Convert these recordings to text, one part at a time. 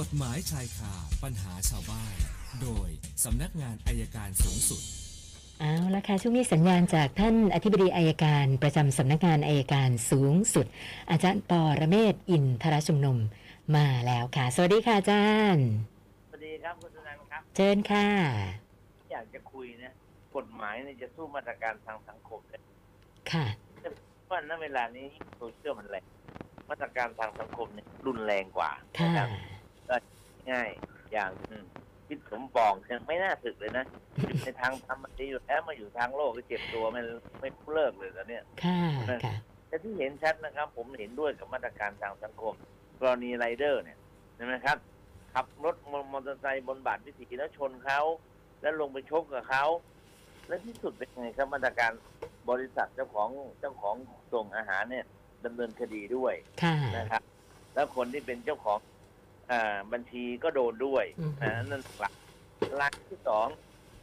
กฎหมายชายคาปัญหาชาวบ้าน โดยสำนักงานอายการสูงสุด เอาละค่ะช่วงนี้สัญญาณจากท่านอธิบดีอายการประจำสำนักงานอายการสูงสุด อาจารย์ปอระเมศวร์อินทรชุมนุมมาแล้วค่ะ สวัสดีค่ะอาจารย์สวัสดีครับคุณธนันครับ เชิญค่ะ อยากจะคุยนะ กฎหมายเนี่ยจะสู้มาตรการทางสังคมได้ค่ะเพราะณเวลานี้โซเชียลมันแรงมาตรการทางสังคมเนี่ยรุนแรงกว่าค่ะนะครับ ง่าย อย่างอืมคิดสมปองยังไม่น่าถึกเลยนะในทางธรรมมันดีอยู่แล้วมาอยู่ทางโลกก็เจ็บตัวไม่ไม่เลิกเลยตอนเนี้ยค่ะค่ะแต่ที่เห็นชัดนะครับ ผมเห็นด้วยกับมาตรการทางสังคม กรณีไรเดอร์เนี่ยเห็นไหมครับ ขับรถมอเตอร์ไซค์บนบาดวิถีแล้วชนเขาแล้วลงไปชกกับเขาและที่สุดเป็นไงครับมาตรการบริษัทเจ้าของเจ้าของส่งอาหารเนี่ยดำเนินคดีด้วยค่ะนะครับ แล้วคนที่เป็นเจ้าของอ่า บัญชีก็โดนด้วยอือฮึอ่านั่นหลักหลักที่สอง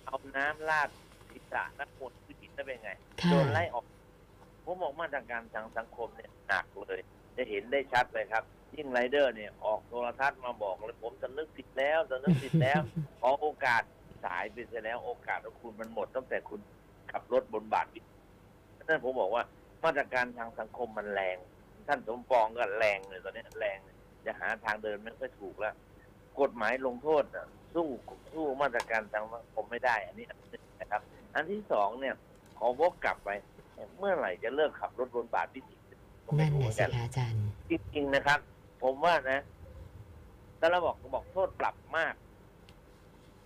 เอาน้ำราดศีรษะนักคนผู้หญิงได้เป็นไงค่ะโดนไล่ออกผมบอกมาตรการทางสังคมเนี่ยหนักเลย จะเห็นได้ชัดเลยครับ ยิ่งไรเดอร์เนี่ยออกโทรทัศน์มาบอกเลยผมจะนึกผิดแล้วจะนึกผิดแล้วขอโอกาสสายไปเสียแล้วโอกาสของคุณมันหมดตั้งแต่คุณขับรถบนบาดวิถีนั่นผมบอกว่ามาตรการทางสังคมมันแรง ท่านสมปองก็แรงเลยตอนนี้แรงเลย จะหาทางเดินไม่ค่อยถูกแล้ว กฎหมายลงโทษน่ะสู้สู้มาตรการทางสังคมไม่ได้ อันนี้อันหนึ่งนะครับ อันที่สองเนี่ย ขอวกกลับไป เมื่อไหร่จะเลิกขับรถบนบาดวิถีก็ไม่นั่นรู้แหเหมืละอนกันสิคะอาจารย์จริงๆนะครับ ผมว่านะถ้าเราบอกบอกโทษปรับมาก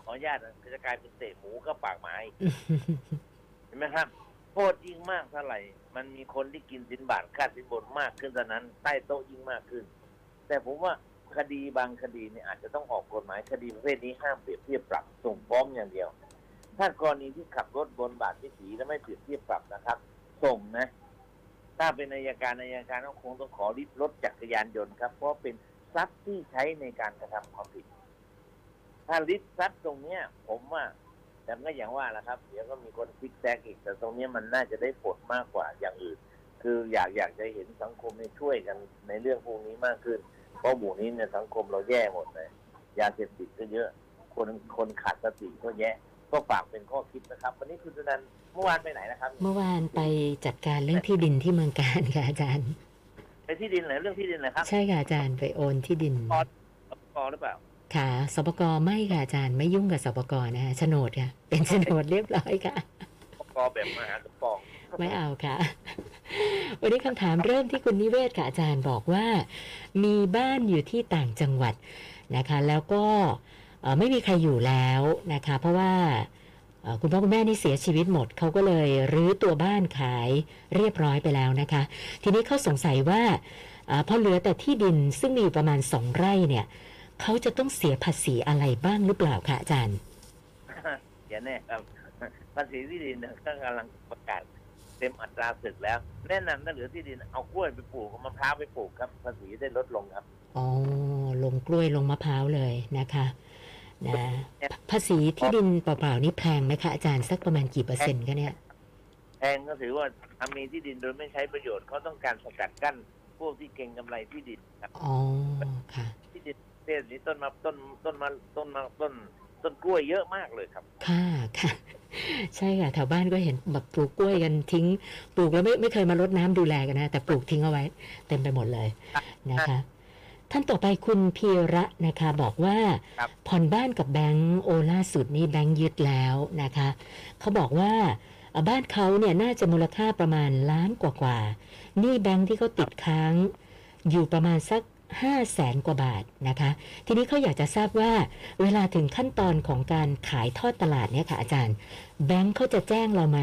ขออนุญาตนะจะกลายเป็นเศษหมูก็ปากไม้เห็นไหมครับโทษยิ่งมากเท่าไหร่ มันมีคนที่กินสินบาทค่าสินบนมากขึ้นเท่านั้น ใต้โต๊ะยิ่งมากขึ้น แต่ผมว่าคดีบางคดีเนี่ยอาจจะต้องออกกฎหมายคดีประเภทนี้ห้ามเปรียบเทียบปรับส่งฟ้องอย่างเดียว ถ้ากรณีที่ขับรถบนบาทวิถีแล้วไม่เปรียบเทียบปรับนะครับ ส่งนะ ถ้าเป็นนายการนายการก็คงต้องขอริบรถจักรยานยนต์ครับ เพราะเป็นทรัพย์ที่ใช้ในการกระทำความผิด ถ้าริบทรัพย์ตรงเนี้ย ผมว่าแต่ก็อย่างว่าแหละครับ เดี๋ยวก็มีคนซิกแซกอีก แต่ตรงเนี้ยมันน่าจะได้ผลมากกว่าอย่างอื่น คืออยากอยากจะเห็นสังคมนี่ช่วยกันในเรื่องพวกนี้มากขึ้น ราะหมู่นี้เนี่ยสังคมเราแย่หมดเลยยาเสพติดก็เยอะ คนคนขาดสติก็แย่ก็ฝากเป็นข้อคิดนะครับ วันนี้คุณสุนันท์เมื่อวานไปไหนนะครับ เมื่อวานไปจัดการเรื่องที่ดินที่เมืองการค่ะอาจารย์ไปที่ดินเหรอเรื่องที่ดินเหรอครับ ใช่ค่ะอาจารย์ไปโอนที่ดินพอพอหรือเปล่าค่ะสปกไม่ค่ะอาจารย์ไม่ยุ่งกับสปกนะคะโฉนดค่ะเป็นโฉนดเรียบร้อยค่ะพอแบบมหาสมปอง ไม่เอาค่ะ วันนี้คำถามเริ่มที่คุณนิเวศค่ะอาจารย์บอกว่า มีบ้านอยู่ที่ต่างจังหวัดนะคะ แล้วก็ไม่มีใครอยู่แล้วนะคะ เพราะว่าคุณพ่อคุณแม่นี่เสียชีวิตหมด เขาก็เลยรื้อตัวบ้านขายเรียบร้อยไปแล้วนะคะ ทีนี้เขาสงสัยว่าอพอเหลือแต่ที่ดินซึ่งมีประมาณสองไร่เนี่ยเขาจะต้องเสียภาษีอะไรบ้างหรือเปล่าคะอาจารย์อย่าแน่ครับภาษีที่ดินก็กำลังประกาศ เต็มอัตราศึกแล้ว แนะนำถ้าเหลือที่ดินเอากล้วยไปปลูกเอามะพร้าวไปปลูกครับภาษีได้ลดลงครับอ๋อลงกล้วยลงมะพร้าวเลยนะคะนะภาษีที่ดินเปล่าๆนี่แพงไหมคะอาจารย์สักประมาณกี่เปอร์เซ็นต์คะเนี่ยแพงก็ถือว่าทำมีที่ดินโดยไม่ใช้ประโยชน์เขาต้องการสกัดกั้นพวกที่เก่งกำไรที่ดินครับอ๋อค่ะ ที่ดินประเทศนี้ต้นมาต้นต้นมาต้นมาต้น ต้นกล้วยเยอะมากเลยครับ ค่ะค่ะ ใช่ค่ะแถวบ้านก็เห็นแบบปลูกกล้วยกันทิ้ง ปลูกแล้วไม่ไม่เคยมารดน้ำดูแลกันนะ แต่ปลูกทิ้งเอาไว้ เต็มไปหมดเลยนะคะ ท่านต่อไปคุณพีระนะคะ บอกว่าครับผ่อนบ้านกับแบงก์โอล่าสุดนี่แบงก์ยึดแล้วนะคะ เขาบอกว่าเอ่อบ้านเขาเนี่ยน่าจะมูลค่าประมาณล้านกว่าๆหนี่แบงก์ที่เขาติดค้าง อยู่ประมาณสัก ห้าแสนกว่าบาทนะคะ ทีนี้เขาอยากจะทราบว่า เวลาถึงขั้นตอนของการขายทอดตลาดเนี่ยค่ะอาจารย์ แบงก์เขาจะแจ้งเราไหม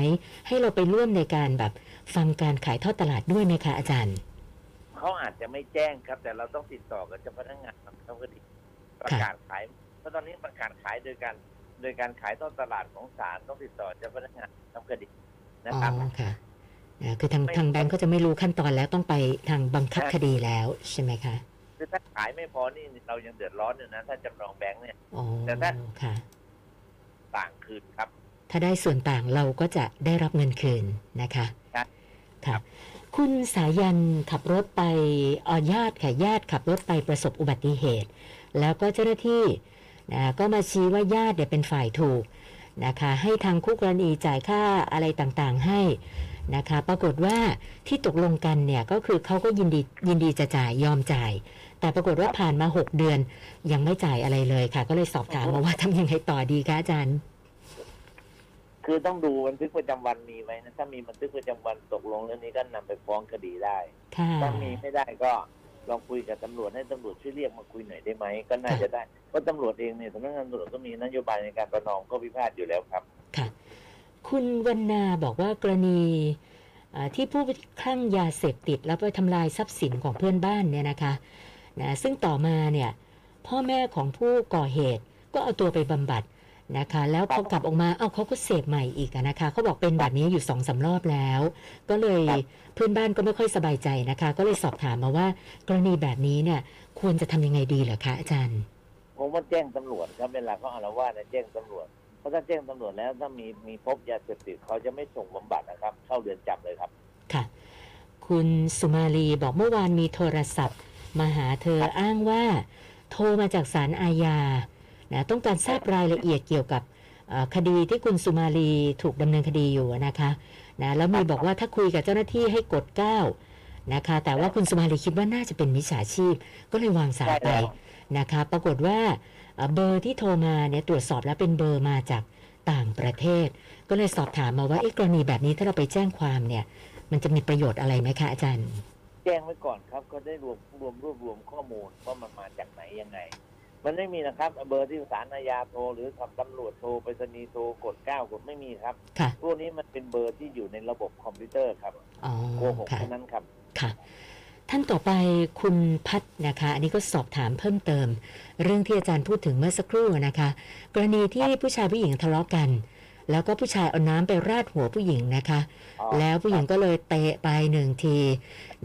ให้เราไปร่วมในการแบบฟังการขายทอดตลาดด้วยไหมคะอาจารย์ เขาอาจจะไม่แจ้งครับ แต่เราต้องติดต่อกับเจ้าพนักงานทำเขาคดีประกาศขายเพราะตอนนี้ประกาศขายโดยการโดยการขายต้นตลาดของศาลต้องติดต่อเจ้าพนักงานทำคดีนะอ๋อครับค่ะนะคือทางไม่ทางแบงก์ก็จะไม่รู้ขั้นตอนแล้วต้องไปทางบังคับคดีแล้วใช่ไหมคะ คือถ้าขายไม่พอนี่เรายังเดือดร้อนอยู่นะ ถ้าจำลองแบงค์เนี่ยอ๋อแต่ถ้าค่ะ ต่างคืนครับ ถ้าได้ส่วนต่างเราก็จะได้รับเงินคืนนะคะครับค่ะคุณสายันขับรถไปเออญาติค่ะญาติขับรถไปประสบอุบัติเหตุ แล้วก็เจ้าหน้าที่นะก็มาชี้ว่าญาติเนี่ยเป็นฝ่ายถูกนะคะ ให้ทางคู่กรณีจ่ายค่าอะไรต่างๆให้นะคะ ปรากฏว่าที่ตกลงกันเนี่ยก็คือเขาก็ยินดียินดีจะจ่ายยอมจ่าย แต่ปรากฏว่าผ่านมา 6 เดือน ยังไม่จ่ายอะไรเลยค่ะ ก็เลยสอบถามมาว่าทำยังไงต่อดีคะอาจารย์ คือต้องดูบันทึกประจำวันมีไหมนะถ้ามีบันทึกประจำวันตกลงเรื่องนี้ก็นำไปฟ้องคดีได้ค่ะถ้ามีไม่ได้ก็ลองคุยกับตำรวจให้ตำรวจช่วยเรียกมาคุยหน่อยได้ไหมก็น่าจะได้เพราะตำรวจเองเนี่ยสำนักงานตำรวจก็มีนโยบายในการประนอมข้อพิพาทอยู่แล้วครับค่ะคุณวรรณาบอกว่ากรณีอ่าที่ผู้คลั่งยาเสพติดแล้วไปทำลายทรัพย์สินของเพื่อนบ้านเนี่ยนะคะ นะซึ่งต่อมาเนี่ยพ่อแม่ของผู้ก่อเหตุก็เอาตัวไปบำบัดนะคะ แล้วพอกลับออกมา เอ้าเขาก็เสพใหม่อีกอะนะคะเขาบอกเป็นแบบนี้อยู่สองสามรอบแล้ว ก็เลยครับเพื่อนบ้านก็ไม่ค่อยสบายใจนะคะ ก็เลยสอบถามมาว่ากรณีแบบนี้เนี่ยควรจะทำยังไงดีเหรอคะอาจารย์ ผมว่าแจ้งตำรวจครับเวลาเขาอาละวาดเนี่ยแจ้งตำรวจเพราะถ้าแจ้งตำรวจแล้วถ้ามีมีพบยาเสพติดเขาจะไม่ส่งบำบัดนะครับ เข้าเรือนจำเลยครับ ค่ะ คุณสุมาลีบอกเมื่อวานมีโทรศัพท์ มาหาเธออ้างว่า โทรมาจากศาลอาญานะต้องการทราบรายละเอียดเกี่ยวกับเอ่อคดีที่คุณสุมาลีถูกดำเนินคดีอยู่นะคะนะแล้วมีบอกว่าถ้าคุยกับเจ้าหน้าที่ให้กดเก้านะคะ แต่ว่าคุณสุมาลีคิดว่าน่าจะเป็นมิจฉาชีพ ก็เลยวางสายไปใช่แล้วนะคะ ปรากฏว่าเอ่อเบอร์ที่โทรมาเนี่ยตรวจสอบแล้วเป็นเบอร์มาจากต่างประเทศ ก็เลยสอบถามมาว่าเอ๊ะกรณีแบบนี้ถ้าเราไปแจ้งความเนี่ย มันจะมีประโยชน์อะไรไหมคะอาจารย์ แจ้งไว้ก่อนครับ ก็ได้รวมรวมรวบรวมข้อมูลว่ามันมาจากไหนยังไง มันไม่มีนะครับ เบอร์ที่ศาลอาญาโทร หรือทำตำรวจโทรไปรษณีย์โทรกดเก้ากดไม่มีครับค่ะพวกนี้มันเป็นเบอร์ที่อยู่ในระบบคอมพิวเตอร์ครับอ๋อโกหกค่ะเท่านั้นครับค่ะ ท่านต่อไปคุณพัฒนะคะ อันนี้ก็สอบถามเพิ่มเติม เรื่องที่อาจารย์พูดถึงเมื่อสักครู่นะคะ กรณีที่ผู้ชายผู้หญิงทะเลาะกัน แล้วก็ผู้ชายเอาน้ำไปราดหัวผู้หญิงนะคะอ๋อแล้วผู้หญิงก็เลยเตะไปหนึ่งที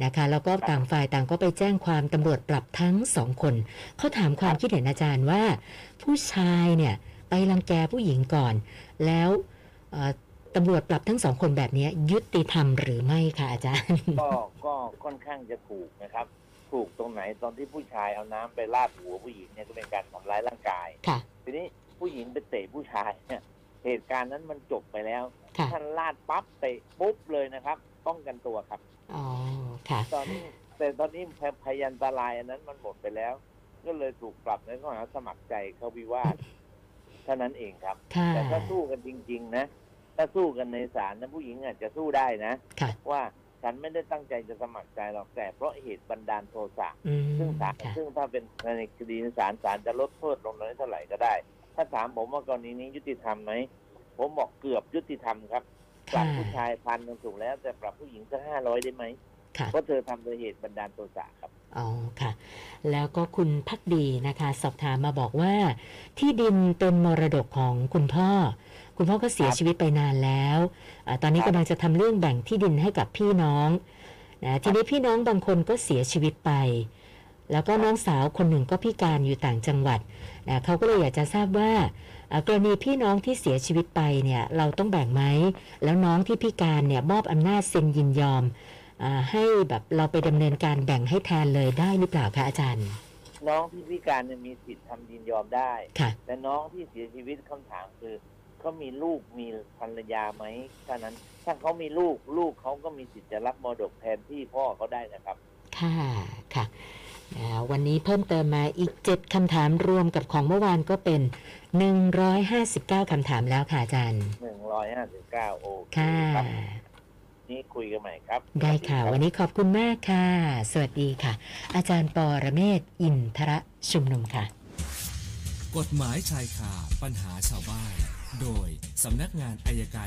นะคะ แล้วก็ต่างฝ่ายต่างก็ไปแจ้งความตำรวจปรับทั้งสองคนเขาถามความคิดเห็นอาจารย์ว่า ผู้ชายเนี่ยไปรังแกผู้หญิงก่อน แล้วเอ่อตำรวจปรับทั้งสองคนแบบนี้ยุติธรรมหรือไม่คะอาจารย์ ก็ก็ค่อนข้างจะถูกนะครับ ถูกตรงไหนตอนที่ผู้ชายเอาน้ำไปราดหัวผู้หญิงเนี่ยก็เป็นการทำร้ายร่างกายค่ะทีนี้ผู้หญิงไปเตะผู้ชายเนี่ย เหตุการณ์นั้นมันจบไปแล้วค่ะ ท่านลาดปั๊บเตะปุ๊บเลยนะครับ ป้องกันตัวครับ อ๋อ ค่ะ ตอนนี้แต่ตอนนี้พพยันตรายอันนั้นมันหมดไปแล้ว ก็เลยถูกปรับในข้อหาสมัครใจเข้าวิวาทเท่านั้นเองครับ ค่ะ แต่ถ้าสู้กันจริง ๆ นะ ถ้าสู้กันในศาลนะผู้หญิงอาจจะสู้ได้นะ ค่ะ ว่าฉันไม่ได้ตั้งใจจะสมัครใจหรอกแต่เพราะเหตุบันดาลโทสะ อืมซึ่งศาลค่ะ ซึ่งถ้าเป็นในคดีในศาลศาลจะลดโทษลงน้อยเท่าไหร่ก็ได้ ถ้าถามผมว่ากรณีนี้ยุติธรรมไหมผมบอกเกือบยุติธรรมครับปรับผู้ชายพันหนึ่งถูกแล้ว แต่ปรับผู้หญิงสักห้าร้อยได้ไหมค่ะเพราะเธอทำโดยเหตุบันดาลโทสะครับอ๋อค่ะ แล้วก็คุณพักดีนะคะ สอบถามมาบอกว่า ที่ดินเป็นมรดกของคุณพ่อ คุณพ่อก็เสียครับชีวิตไปนานแล้วอาตอนนี้ครับกำลังจะทำเรื่องแบ่งที่ดินให้กับพี่น้องนะทีนี้พี่น้องบางคนก็เสียชีวิตไป แล้วก็น้องสาวคนหนึ่งก็พิการอยู่ต่างจังหวัดนะเขาก็เลยอยากจะทราบว่าอ่ากรณีพี่น้องที่เสียชีวิตไปเนี่ยเราต้องแบ่งไหมแล้วน้องที่พิการเนี่ยมอบอำนาจเซ็นยินยอมอาให้แบบเราไปดำเนินการแบ่งให้แทนเลยได้หรือเปล่าคะอาจารย์ น้องที่พิการเนี่ยมีสิทธิ์ทำยินยอมได้ค่ะแต่น้องที่เสียชีวิตคำถามคือเขามีลูกมีภรรยาไหมถ้านั้นถ้าเขามีลูกลูกเขาก็มีสิทธิ์จะรับมรดกแทนที่พ่อเขาได้นะครับ ค่ะค่ะอ่า วันนี้เพิ่มเติมมาอีก 7คำถามรวมกับของเมื่อวานก็เป็น 159คำถามแล้วค่ะอาจารย์หนึ่งร้อยห้าสิบเก้าโอเคค่ะครับนี่คุยกันใหม่ครับ ได้ค่ะสวัสวันดีรับนี้ขอบคุณมากค่ะ สวัสดีค่ะ อาจารย์ปอระเมศวร์อินทระชุมนุมค่ะ กฎหมายชายคาปัญหาชาวบ้าน โดยสำนักงานอายการ